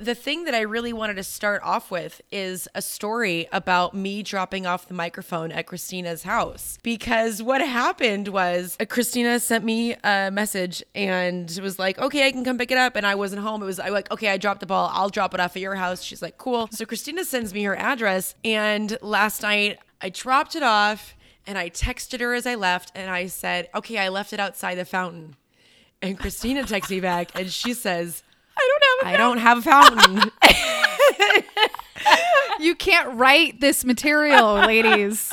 The thing that I really wanted to start off with is a story about me dropping off the microphone at Christina's house. Because what happened was uh, Christina sent me a message and was like, okay, I can come pick it up. And I wasn't home. It was I like, okay, I dropped the ball. I'll drop it off at your house. She's like, cool. So Christina sends me her address. And last night I dropped it off and I texted her as I left and I said, okay, I left it outside the fountain. And Christina texts me back and she says, I don't have a fountain. I don't have a fountain. You can't write this material, ladies.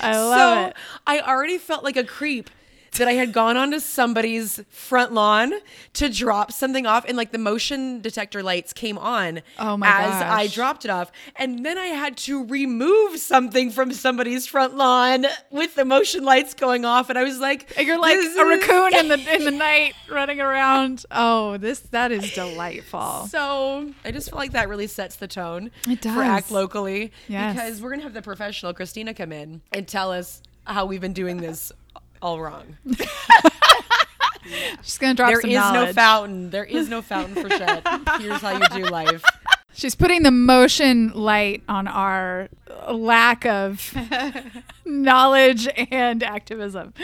I love so it. I already felt like a creep that I had gone onto somebody's front lawn to drop something off and like the motion detector lights came on Oh my as I dropped it off. And then I had to remove something from somebody's front lawn with the motion lights going off. And I was like, And You're like a raccoon in the in the night running around. Oh, this that is delightful. So I just feel like that really sets the tone It for Act. Locally. Yes. Because we're going to have the professional Christina come in and tell us how we've been doing this all wrong. She's gonna drop There some is no fountain. There is no fountain for Shed. Here's how you do life. She's putting the motion light on our lack of knowledge and activism.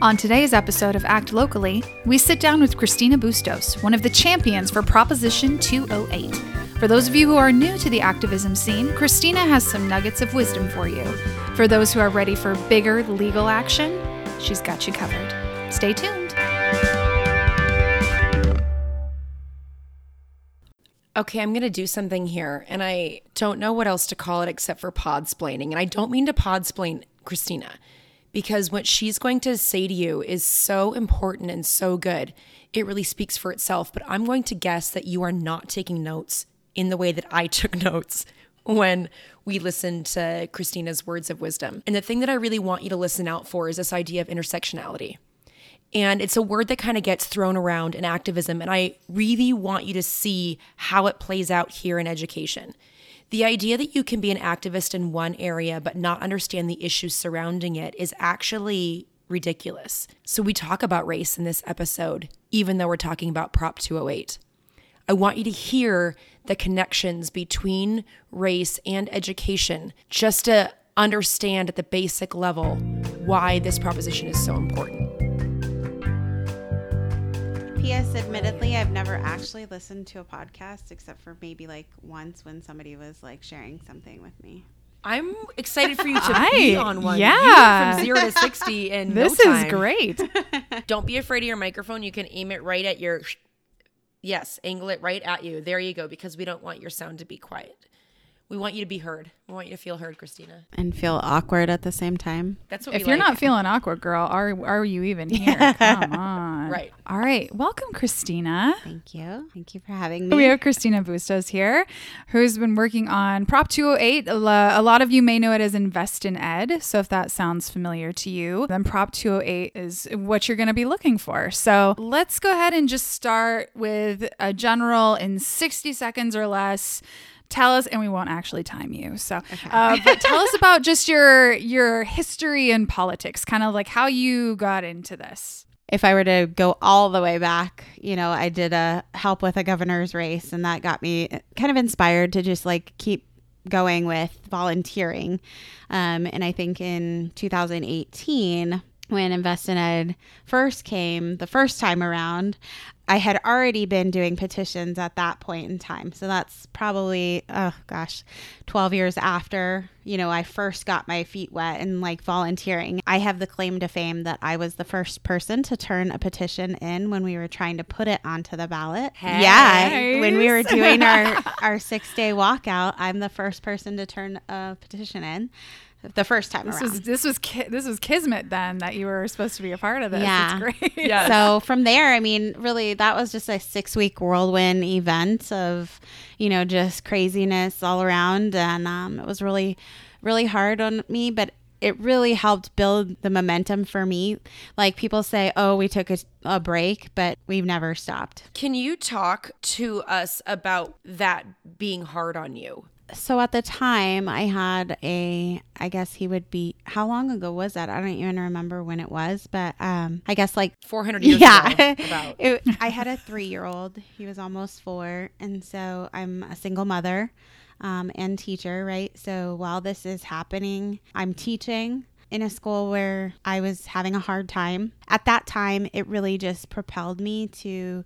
On today's episode of Act Locally, we sit down with Christina Bustos, one of the champions for Proposition 208. For those of you who are new to the activism scene, Christina has some nuggets of wisdom for you. For those who are ready for bigger legal action, she's got you covered. Stay tuned. Okay, I'm going to do something here, and I don't know what else to call it except for podsplaining. And I don't mean to podsplain Christina, because what she's going to say to you is so important and so good. It really speaks for itself. But I'm going to guess that you are not taking notes in the way that I took notes when we listened to Christina's words of wisdom. And the thing that I really want you to listen out for is this idea of intersectionality. And it's a word that kind of gets thrown around in activism. And I really want you to see how it plays out here in education. The idea that you can be an activist in one area but not understand the issues surrounding it is actually ridiculous. So we talk about race in this episode, even though we're talking about Prop 208. I want you to hear the connections between race and education just to understand at the basic level why this proposition is so important. P.S. Admittedly, I've never actually listened to a podcast except for maybe like once when somebody was like sharing something with me. I'm excited for you to I- be on one. Yeah. went from zero to 60 in This no is great. Don't be afraid of your microphone. You can aim it right at your. Yes, angle it right at you. There you go, because we don't want your sound to be quiet. We want you to be heard. We want you to feel heard, Christina. And feel awkward at the same time. That's what if we you're like. not feeling awkward, girl, are are you even here? Come on. Right. All right. Welcome, Christina. Thank you. Thank you for having me. We have Christina Bustos here, who's been working on Prop 208. A a lot of you may know it as Invest in Ed. So if that sounds familiar to you, then Prop 208 is what you're going to be looking for. So let's go ahead and just start with a general in 60 seconds or less. Tell us, and we won't actually time you. So, uh, but tell us about just your your history in politics, kind of like how you got into this. if I were to go all the way back, you know, I did a help with a governor's race, and that got me kind of inspired to just like keep going with volunteering. Um, and I think in 2018, when Invest in Ed first came the first time around, I had already been doing petitions at that point in time. So that's probably, oh gosh, 12 years after, you know, I first got my feet wet and like volunteering. I have the claim to fame that I was the first person to turn a petition in when we were trying to put it onto the ballot. Yeah. When we were doing our, our six day walkout, I'm the first person to turn a petition in the first time This around. was this was ki- this was kismet then that you were supposed to be a part of this. Yeah. It's great. Yes. So from there, I mean, really, that was just a six week whirlwind event of, you know, just craziness all around. And um, it was really, really hard on me, but it really helped build the momentum for me. Like people say, oh, we took a, a break, but we've never stopped. Can you talk to us about that being hard on you? So at the time I had a I guess he would be how long ago was that? I don't even remember when it was, but um I guess like 400 years yeah. ago. It, I had a 3-year-old. He was almost 4 and so I'm a single mother um, and teacher, right? So while this is happening, I'm teaching in a school where I was having a hard time. At that time, it really just propelled me to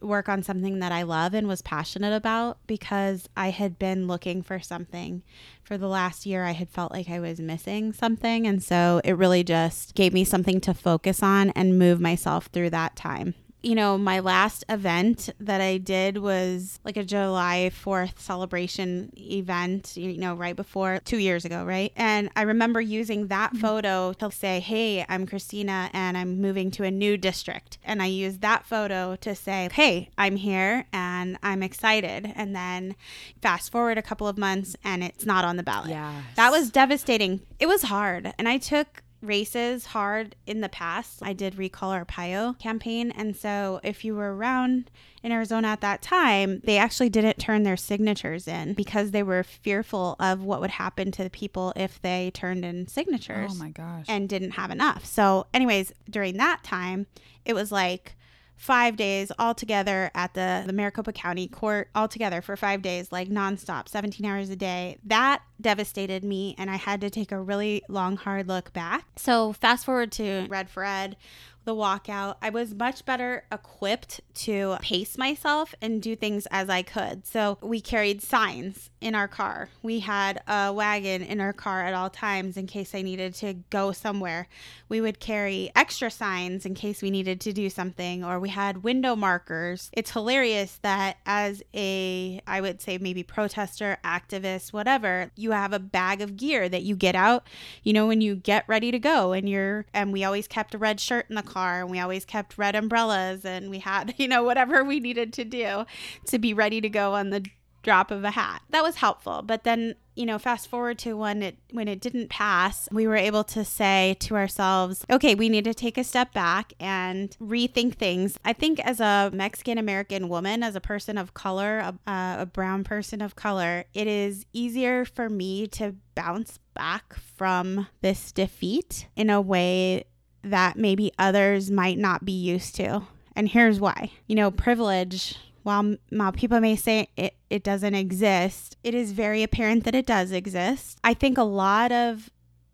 work on something that I love and was passionate about because I had been looking for something. For the last year, I had felt like I was missing something. And so it really just gave me something to focus on and move myself through that time you know, my last event that I did was like a July 4th celebration event, you know, right before two years ago, right? And I remember using that mm-hmm. photo to say, hey, I'm Christina and I'm moving to a new district. And I used that photo to say, hey, I'm here and I'm excited. And then fast forward a couple of months and it's not on the ballot. Yeah. That was devastating. It was hard. And I took races hard in the past. I did Recall Arpaio campaign. And so if you were around in Arizona at that time, they actually didn't turn their signatures in because they were fearful of what would happen to the people if they turned in signatures. Oh my gosh. And didn't have enough. So, anyways, during that time, it was like, five days all together at the, the Maricopa County Court, all together for five days, like nonstop, 17 hours a day. That devastated me, and I had to take a really long, hard look back. So, fast forward to Red for Ed the walkout, I was much better equipped to pace myself and do things as I could. So we carried signs in our car. We had a wagon in our car at all times in case I needed to go somewhere. We would carry extra signs in case we needed to do something, or we had window markers. It's hilarious that as a, I would say maybe protester, activist, whatever, you have a bag of gear that you get out, you know, when you get ready to go and you're, and we always kept a red shirt in the car and we always kept red umbrellas and we had, you know, whatever we needed to do to be ready to go on the drop of a hat. That was helpful. But then, you know, fast forward to when it when it didn't pass, we were able to say to ourselves, okay, we need to take a step back and rethink things. I think as a Mexican American woman, as a person of color, a, a brown person of color, it is easier for me to bounce back from this defeat in a way that maybe others might not be used to. And here's why. You know, privilege, while, while people may say it, it doesn't exist, it is very apparent that it does exist. I think a lot of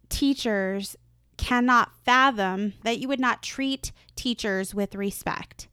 teachers cannot fathom that you would not treat teachers with respect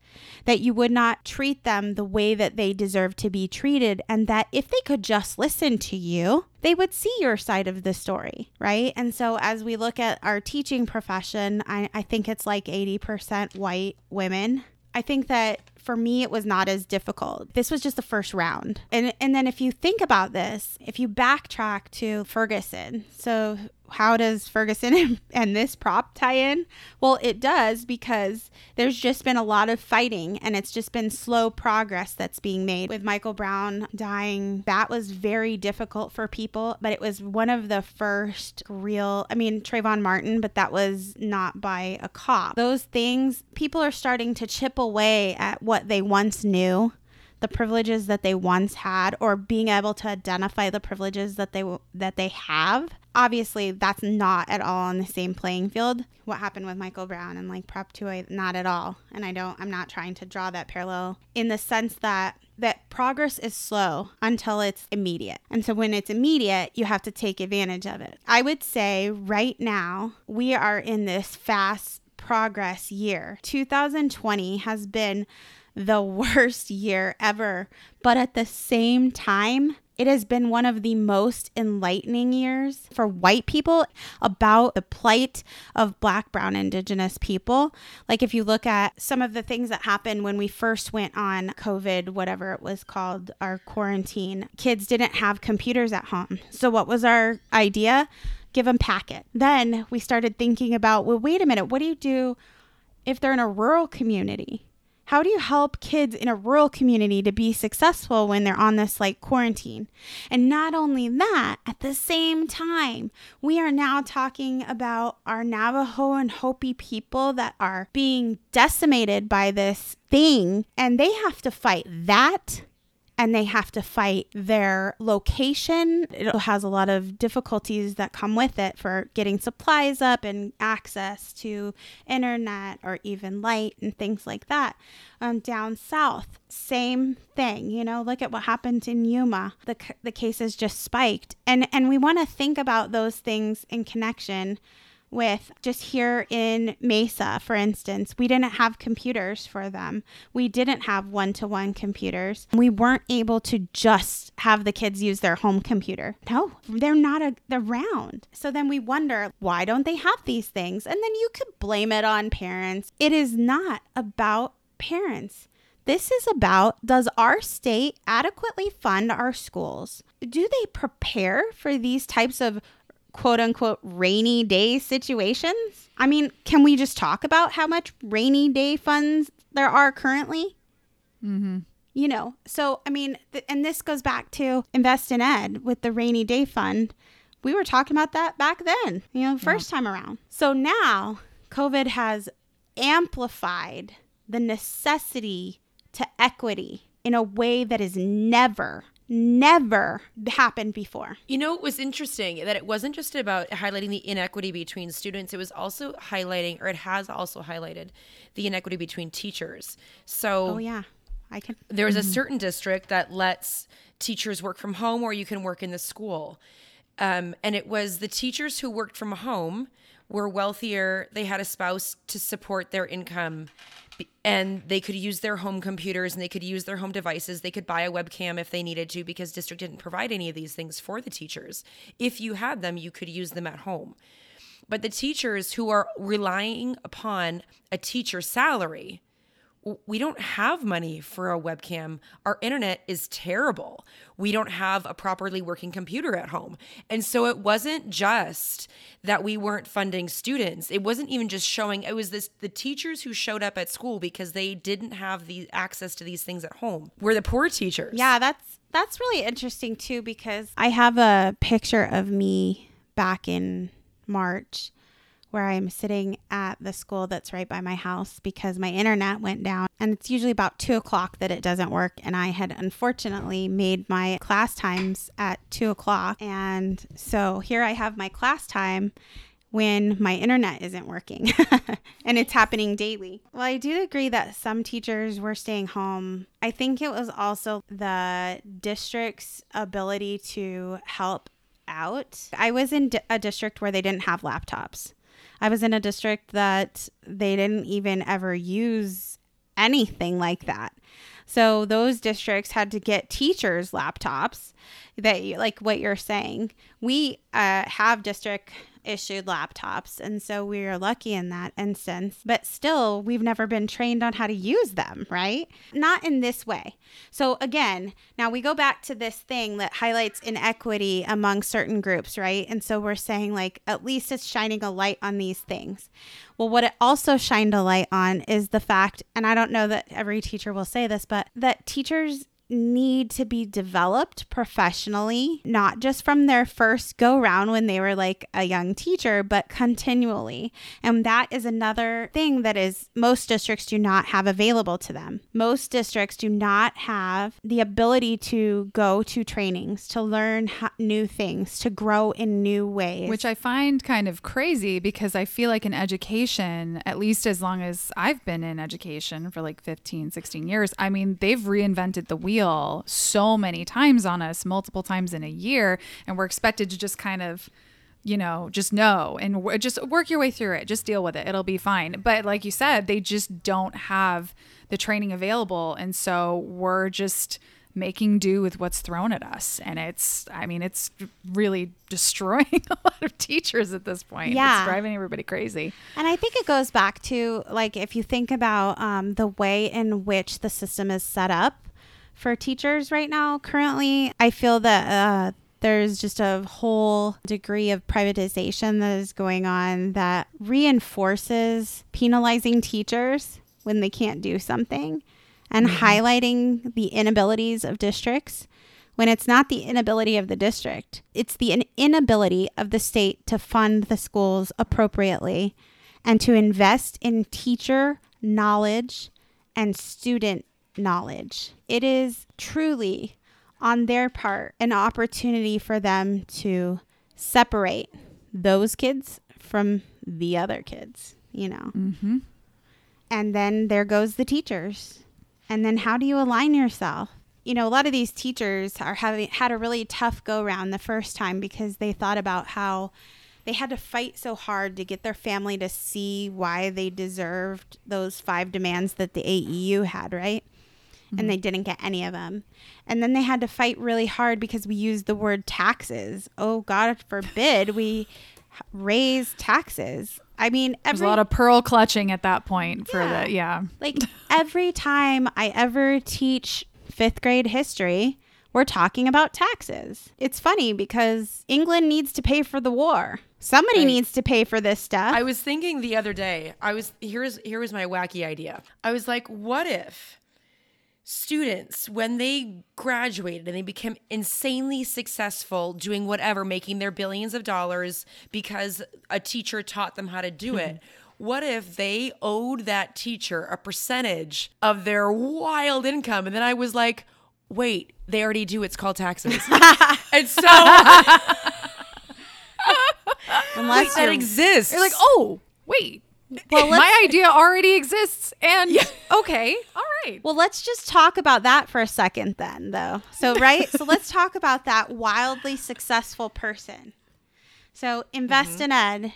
that you would not treat them the way that they deserve to be treated, and that if they could just listen to you, they would see your side of the story, right? And so, as we look at our teaching profession, I, I think it's like 80% white women. I think that for me it was not as difficult. This was just the first round. And and then if you think about this, if you backtrack to Ferguson. So how does Ferguson and this prop tie in? Well, it does because there's just been a lot of fighting and it's just been slow progress that's being made. With Michael Brown dying, that was very difficult for people, but it was one of the first real, I mean, Trayvon Martin, but that was not by a cop. Those things, people are starting to chip away at what they once knew the privileges that they once had or being able to identify the privileges that they that they have obviously that's not at all on the same playing field what happened with michael brown and like prop 2 not at all and i don't i'm not trying to draw that parallel in the sense that that progress is slow until it's immediate. And so when it's immediate, you have to take advantage of it. I would say right now, we are in this fast progress year. 2020 has been the worst year ever. But at the same time, it has been one of the most enlightening years for white people about the plight of black, brown, indigenous people. Like, if you look at some of the things that happened when we first went on COVID, whatever it was called, our quarantine, kids didn't have computers at home. So, what was our idea? Give them packet. Then we started thinking about, well, wait a minute, what do you do if they're in a rural community? How do you help kids in a rural community to be successful when they're on this like quarantine? And not only that, at the same time, we are now talking about our Navajo and Hopi people that are being decimated by this thing, and they have to fight that and they have to fight their location. It has a lot of difficulties that come with it for getting supplies up and access to internet or even light and things like that. Um, down south, same thing. You know, look at what happened in Yuma. The, the cases just spiked. And, and we want to think about those things in connection with just here in Mesa, for instance, we didn't have computers for them. We didn't have one to one computers. We weren't able to just have the kids use their home computer. No, they're not a, around. So then we wonder, why don't they have these things? And then you could blame it on parents. It is not about parents. This is about does our state adequately fund our schools? Do they prepare for these types of quote unquote rainy day situations. I mean, can we just talk about how much rainy day funds there are currently? Mm-hmm. You know, so I mean, th- and this goes back to Invest in Ed with the rainy day fund. We were talking about that back then, you know, first yeah. time around. So now COVID has amplified the necessity to equity in a way that is never never happened before. You know, it was interesting that it wasn't just about highlighting the inequity between students, it was also highlighting, or it has also highlighted, the inequity between teachers. So, oh, yeah. I can. There was a mm-hmm. certain district that lets teachers work from home or you can work in the school. Um, and it was the teachers who worked from home were wealthier, they had a spouse to support their income and they could use their home computers and they could use their home devices. They could buy a webcam if they needed to because district didn't provide any of these things for the teachers. If you had them, you could use them at home. But the teachers who are relying upon a teacher salary, we don't have money for a webcam. Our internet is terrible. We don't have a properly working computer at home. And so it wasn't just that we weren't funding students. It wasn't even just showing it was this the teachers who showed up at school because they didn't have the access to these things at home. Were the poor teachers. Yeah, that's that's really interesting too because I have a picture of me back in March where I'm sitting at the school that's right by my house because my internet went down. And it's usually about two o'clock that it doesn't work. And I had unfortunately made my class times at two o'clock. And so here I have my class time when my internet isn't working and it's happening daily. Well, I do agree that some teachers were staying home. I think it was also the district's ability to help out. I was in a district where they didn't have laptops. I was in a district that they didn't even ever use anything like that. So those districts had to get teachers laptops that like what you're saying. We uh, have district issued laptops. And so we are lucky in that instance. But still, we've never been trained on how to use them, right? Not in this way. So again, now we go back to this thing that highlights inequity among certain groups, right? And so we're saying, like, at least it's shining a light on these things. Well, what it also shined a light on is the fact, and I don't know that every teacher will say this, but that teachers need to be developed professionally, not just from their first go round when they were like a young teacher, but continually. And that is another thing that is most districts do not have available to them. Most districts do not have the ability to go to trainings, to learn new things, to grow in new ways. Which I find kind of crazy because I feel like in education, at least as long as I've been in education for like 15, 16 years, I mean, they've reinvented the wheel so many times on us, multiple times in a year, and we're expected to just kind of you know, just know and w- just work your way through it. Just deal with it. It'll be fine. But like you said, they just don't have the training available. And so we're just making do with what's thrown at us. And it's, I mean, it's really destroying a lot of teachers at this point. Yeah. It's driving everybody crazy. And I think it goes back to like, if you think about um, the way in which the system is set up, for teachers right now. Currently, I feel that uh, there's just a whole degree of privatization that is going on that reinforces penalizing teachers when they can't do something and mm-hmm. highlighting the inabilities of districts when it's not the inability of the district, it's the inability of the state to fund the schools appropriately and to invest in teacher knowledge and student knowledge. It is truly on their part an opportunity for them to separate those kids from the other kids, you know. Mm-hmm. And then there goes the teachers. And then how do you align yourself? You know, a lot of these teachers are having had a really tough go round the first time because they thought about how they had to fight so hard to get their family to see why they deserved those five demands that the AEU had, right? And mm-hmm. they didn't get any of them. And then they had to fight really hard because we used the word taxes. Oh, God forbid we raise taxes. I mean, There's a lot of pearl clutching at that point for Yeah. the yeah. like every time I ever teach fifth grade history, we're talking about taxes. It's funny because England needs to pay for the war. Somebody Right. needs to pay for this stuff. I was thinking the other day, I was here's here was my wacky idea. I was like, what if students when they graduated and they became insanely successful doing whatever, making their billions of dollars because a teacher taught them how to do it. Mm-hmm. What if they owed that teacher a percentage of their wild income? And then I was like, wait, they already do. It's called taxes. and so Unless that exists. You're like, oh, wait. Well, my idea already exists. And okay, all right. Well, let's just talk about that for a second then, though. So, right? so, let's talk about that wildly successful person. So, Invest mm-hmm. in Ed,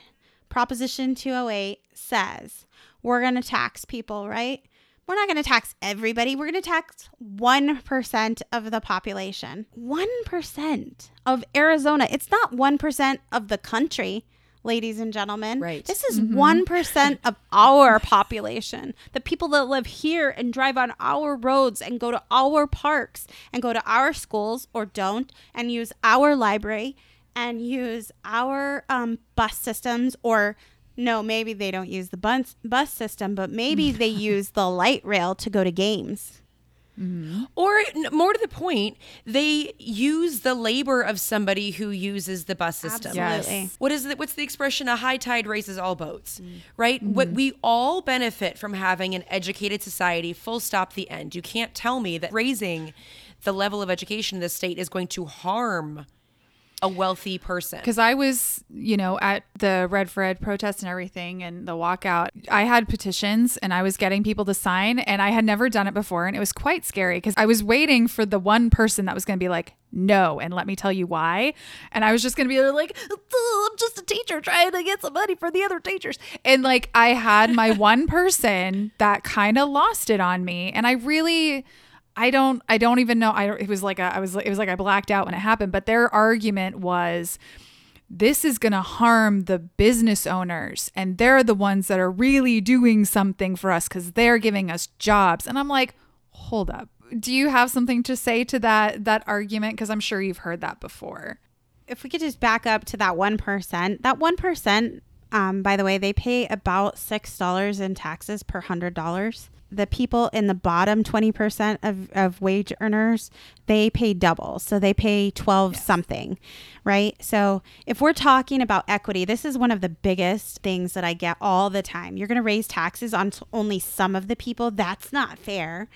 Proposition 208 says we're going to tax people, right? We're not going to tax everybody. We're going to tax 1% of the population. 1% of Arizona. It's not 1% of the country, ladies and gentlemen. Right. This is 1% of our population. The people that live here and drive on our roads and go to our parks and go to our schools or don't and use our library and use our um, bus systems or no, maybe they don't use the bus, bus system, but maybe they use the light rail to go to games. Mm-hmm. Or more to the point, they use the labor of somebody who uses the bus system. Absolutely. Yes. What is the, what's the expression? A high tide raises all boats, mm-hmm. right? What mm-hmm. we all benefit from having an educated society. Full stop. The end. You can't tell me that raising the level of education in this state is going to harm a wealthy person. Because I was, you know, at the Red for Ed protest and everything and the walkout, I had petitions and I was getting people to sign and I had never done it before. And it was quite scary because I was waiting for the one person that was going to be like, no, and let me tell you why. And I was just going to be like, "Oh, I'm just a teacher trying to get some money for the other teachers. And like, I had my one person that kind of lost it on me. And I really, I don't I don't even know. I it was like a, I was it was like I blacked out when it happened but their argument was this is going to harm the business owners and they're the ones that are really doing something for us cuz they're giving us jobs. And I'm like hold up. Do you have something to say to that that argument? Cuz I'm sure you've heard that before. If we could just back up to that 1%, that 1%, um, by the way, they pay about $6 in taxes per $100. The people in the bottom 20% of, of wage earners, they pay double. So they pay 12 something, right? So if we're talking about equity, this is one of the biggest things that I get all the time. You're going to raise taxes on only some of the people. That's not fair.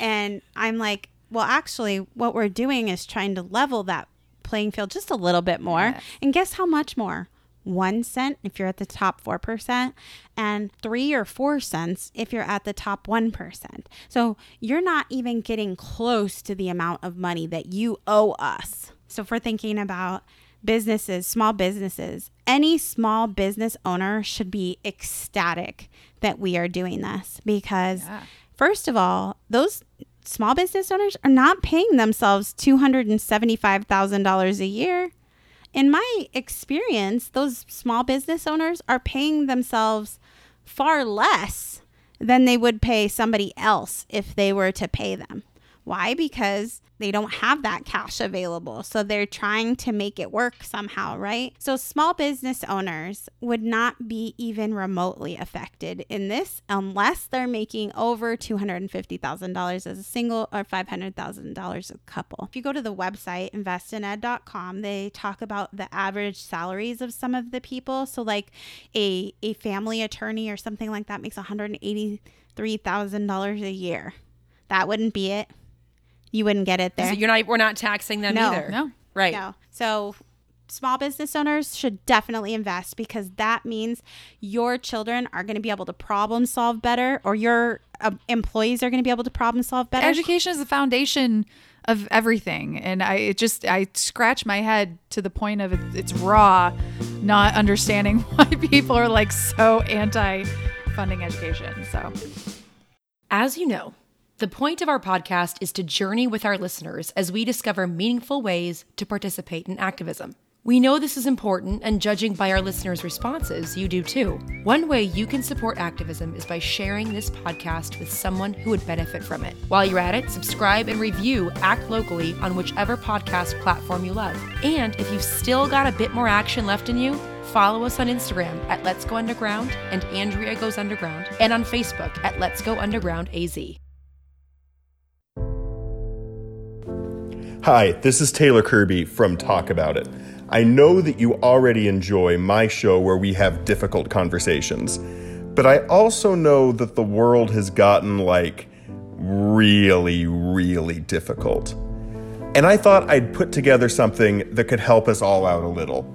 And I'm like, well, actually, what we're doing is trying to level that playing field just a little bit more. And guess how much more? One cent if you're at the top 4%, and three or four cents if you're at the top 1%. So you're not even getting close to the amount of money that you owe us. So for thinking about businesses, small businesses, any small business owner should be ecstatic that we are doing this because Yeah. First of all, those small business owners are not paying themselves $275,000 a year. In my experience, those small business owners are paying themselves far less than they would pay somebody else if they were to pay them. Why? Because they don't have that cash available. So they're trying to make it work somehow, right? So small business owners would not be even remotely affected in this unless they're making over $250,000 as a single or $500,000 a couple. If you go to the website investined.com, they talk about the average salaries of some of the people. So like a a family attorney or something like that makes $183,000 a year. that wouldn't be it. You wouldn't get it there. So you're not. We're not taxing them No. either. No. Right. No. So small business owners should definitely invest because that means your children are going to be able to problem solve better or your uh, employees are going to be able to problem solve better. Education is the foundation of everything, and I it just I scratch my head to the point of it, it's raw, not understanding why people are like so anti funding education. So As you know, the point of our podcast is to journey with our listeners as we discover meaningful ways to participate in activism. We know this is important, and judging by our listeners' responses, you do too. One way you can support activism is by sharing this podcast with someone who would benefit from it. While you're at it, subscribe and review Act Locally on whichever podcast platform you love. And if you've still got a bit more action left in you, Follow us on Instagram at Let's Go Underground and Andrea Goes Underground, and on Facebook at Let's Go Underground AZ. Hi, this is Taylor Kirby from Talk About It. I know that you already enjoy my show where we have difficult conversations, but I also know that the world has gotten like really, really difficult. And I thought I'd put together something that could help us all out a little.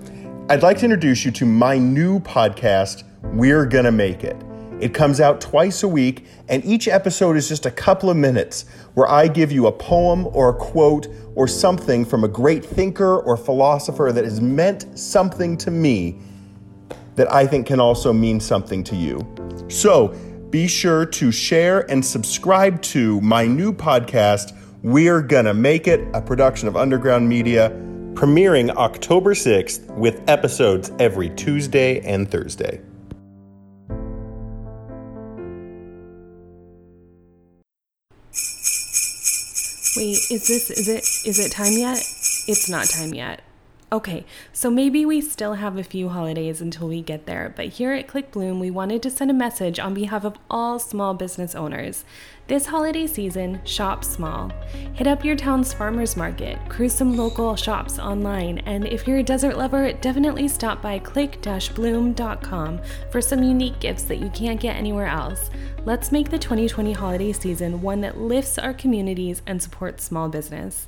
I'd like to introduce you to my new podcast, We're Gonna Make It. It comes out twice a week, and each episode is just a couple of minutes where I give you a poem or a quote or something from a great thinker or philosopher that has meant something to me that I think can also mean something to you. So be sure to share and subscribe to my new podcast, We're Gonna Make It, a production of Underground Media, premiering October 6th with episodes every Tuesday and Thursday. Wait, is this is it is it time yet? It's not time yet. Okay, so maybe we still have a few holidays until we get there, but here at Click Bloom, we wanted to send a message on behalf of all small business owners. This holiday season, shop small. Hit up your town's farmers market, cruise some local shops online, and if you're a desert lover, definitely stop by click-bloom.com for some unique gifts that you can't get anywhere else. Let's make the 2020 holiday season one that lifts our communities and supports small business.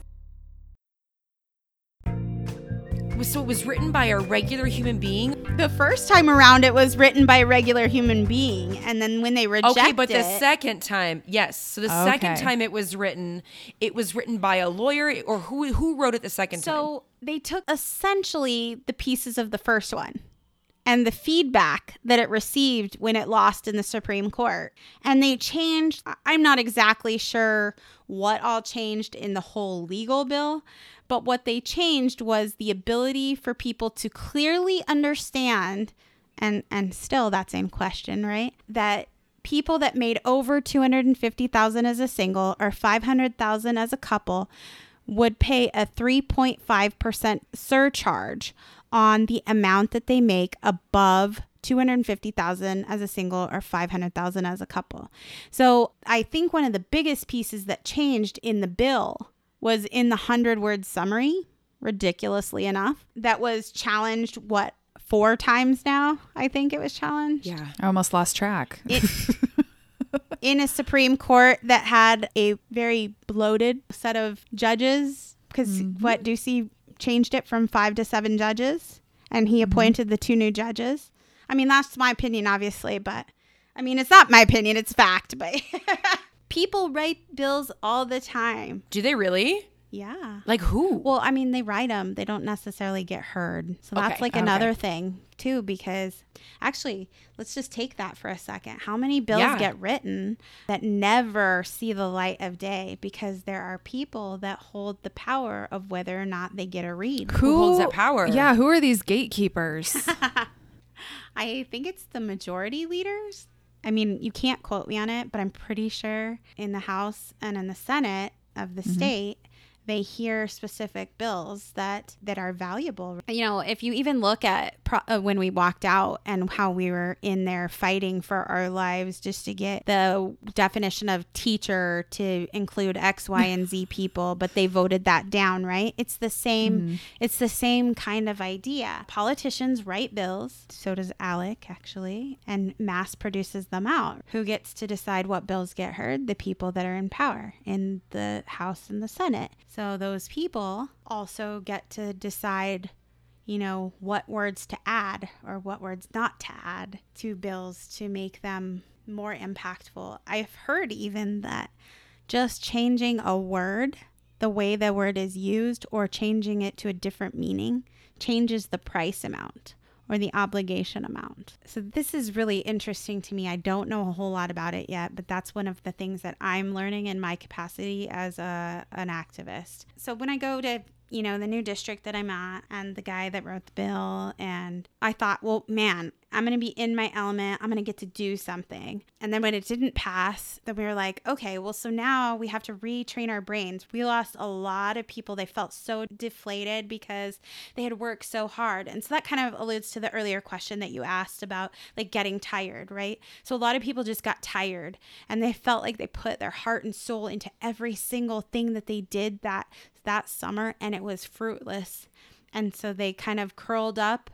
So it was written by a regular human being. the first time around, it was written by a regular human being, and then when they rejected it. Okay, but the it, second time, yes. So the second time it was written, it was written by a lawyer, or who who wrote it the second time? So they took essentially the pieces of the first one and the feedback that it received when it lost in the Supreme Court. And they changed, I'm not exactly sure what all changed in the whole legal bill, but what they changed was the ability for people to clearly understand and and still that's in question, right? That people that made over 250,000 as a single or 500,000 as a couple would pay a 3.5% surcharge on the amount that they make above 250,000 as a single or 500,000 as a couple. So, I think one of the biggest pieces that changed in the bill was in the 100 word summary, ridiculously enough, that was challenged what four times now, I think it was challenged yeah. I almost lost track. in a Supreme Court that had a very bloated set of judges because mm-hmm. what Ducey changed it from five to seven judges and he mm-hmm. appointed the two new judges. I mean, that's my opinion, obviously, but I mean, it's not my opinion, it's fact, but people write bills all the time. Do they really? Yeah. Like who? Well, I mean, they write them. They don't necessarily get heard. So that's Okay, like okay. another thing, too, because actually, let's just take that for a second. How many bills Yeah. get written that never see the light of day because there are people that hold the power of whether or not they get a read? Who holds that power? Yeah, who are these gatekeepers? I think it's the majority leaders. I mean, you can't quote me on it, but I'm pretty sure in the House and in the Senate of the mm-hmm. state they hear specific bills that that are valuable. You know, if you even look at pro- uh, when we walked out and how we were in there fighting for our lives just to get the definition of teacher to include X, Y, and Z people, but they voted that down, right? It's the same. Mm-hmm. It's the same kind of idea. Politicians write bills. So does ALEC actually, and mass produces them out. Who gets to decide what bills get heard? The people that are in power in the House and the Senate. So those people also get to decide, you know, what words to add or what words not to add to bills to make them more impactful. I've heard even that just changing a word, the way the word is used, or changing it to a different meaning changes the price amount or the obligation amount. So this is really interesting to me. I don't know a whole lot about it yet, but that's one of the things that I'm learning in my capacity as a an activist. So when I go to you know, the new district that I'm at and the guy that wrote the bill. And I thought, well, man, I'm going to be in my element. I'm going to get to do something. And then when it didn't pass, then we were like, okay, well, so now we have to retrain our brains. We lost a lot of people. They felt so deflated because they had worked so hard. And so that kind of alludes to the earlier question that you asked about like getting tired, right? So a lot of people just got tired and they felt like they put their heart and soul into every single thing that they did that that summer and it was fruitless. And so they kind of curled up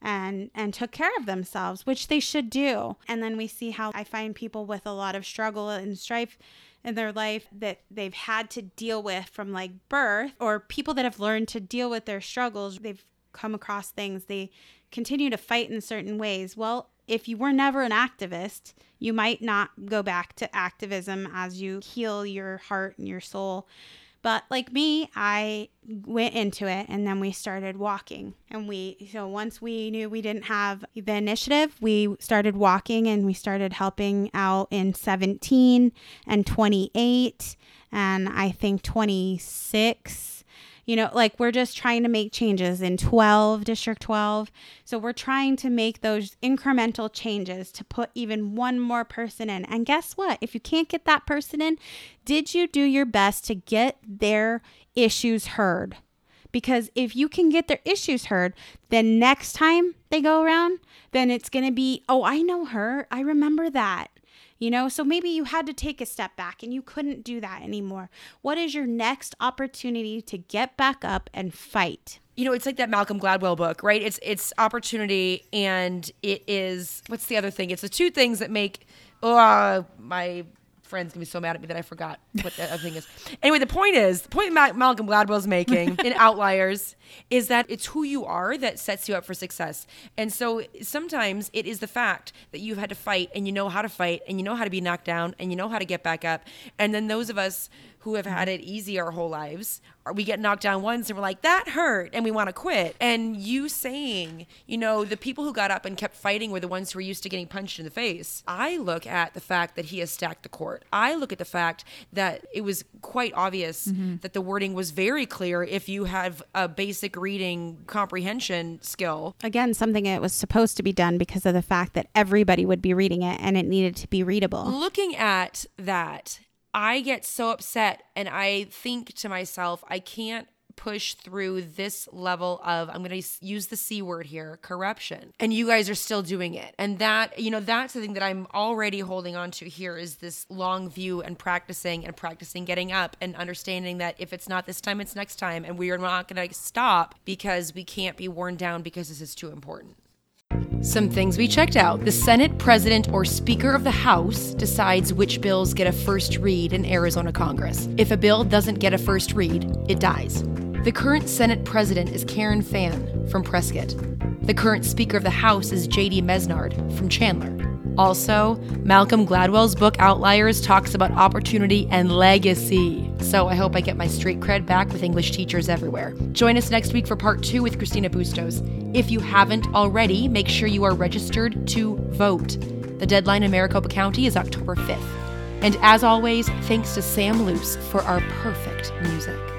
and and took care of themselves, which they should do. And then we see how I find people with a lot of struggle and strife in their life that they've had to deal with from like birth or people that have learned to deal with their struggles. They've come across things, they continue to fight in certain ways. Well, if you were never an activist, you might not go back to activism as you heal your heart and your soul. But like me, I went into it and then we started walking. And we, so once we knew we didn't have the initiative, we started walking and we started helping out in 17 and 28 and I think 26 you know, like we're just trying to make changes in 12, District 12. So we're trying to make those incremental changes to put even one more person in. And guess what? If you can't get that person in, did you do your best to get their issues heard? Because if you can get their issues heard, then next time they go around, then it's going to be, oh, I know her. I remember that you know? So maybe you had to take a step back and you couldn't do that anymore. What is your next opportunity to get back up and fight? You know, it's like that Malcolm Gladwell book, right? It's it's opportunity and it is what's the other thing? It's the two things that make oh my friend's gonna be so mad at me that I forgot what the other thing is. Anyway, the point is, the point Ma- Malcolm Gladwell's making in Outliers is that it's who you are that sets you up for success. And so sometimes it is the fact that you've had to fight and you know how to fight and you know how to be knocked down and you know how to get back up. And then those of us who have had it easy our whole lives, we get knocked down once and we're like, that hurt, and we want to quit. And you saying, you know, the people who got up and kept fighting were the ones who were used to getting punched in the face. I look at the fact that he has stacked the court. I look at the fact that it was quite obvious mm-hmm. that the wording was very clear if you have a basic reading comprehension skill. Again, something that was supposed to be done because of the fact that everybody would be reading it and it needed to be readable. Looking at that I get so upset and I think to myself, I can't push through this level of I'm going to use the C word here, corruption. And you guys are still doing it. And that, you know, that's the thing that I'm already holding on to here is this long view and practicing and practicing getting up and understanding that if it's not this time, it's next time. And we are not going to stop because we can't be worn down because this is too important. Some things we checked out. The Senate President or Speaker of the House decides which bills get a first read in Arizona Congress. If a bill doesn't get a first read, it dies. The current Senate President is Karen Fann from Prescott. The current Speaker of the House is J.D. Mesnard from Chandler. Also, Malcolm Gladwell's book Outliers talks about opportunity and legacy. So I hope I get my street cred back with English teachers everywhere. Join us next week for part two with Christina Bustos. If you haven't already, make sure you are registered to vote. The deadline in Maricopa County is October 5th. And as always, thanks to Sam Luce for our perfect music.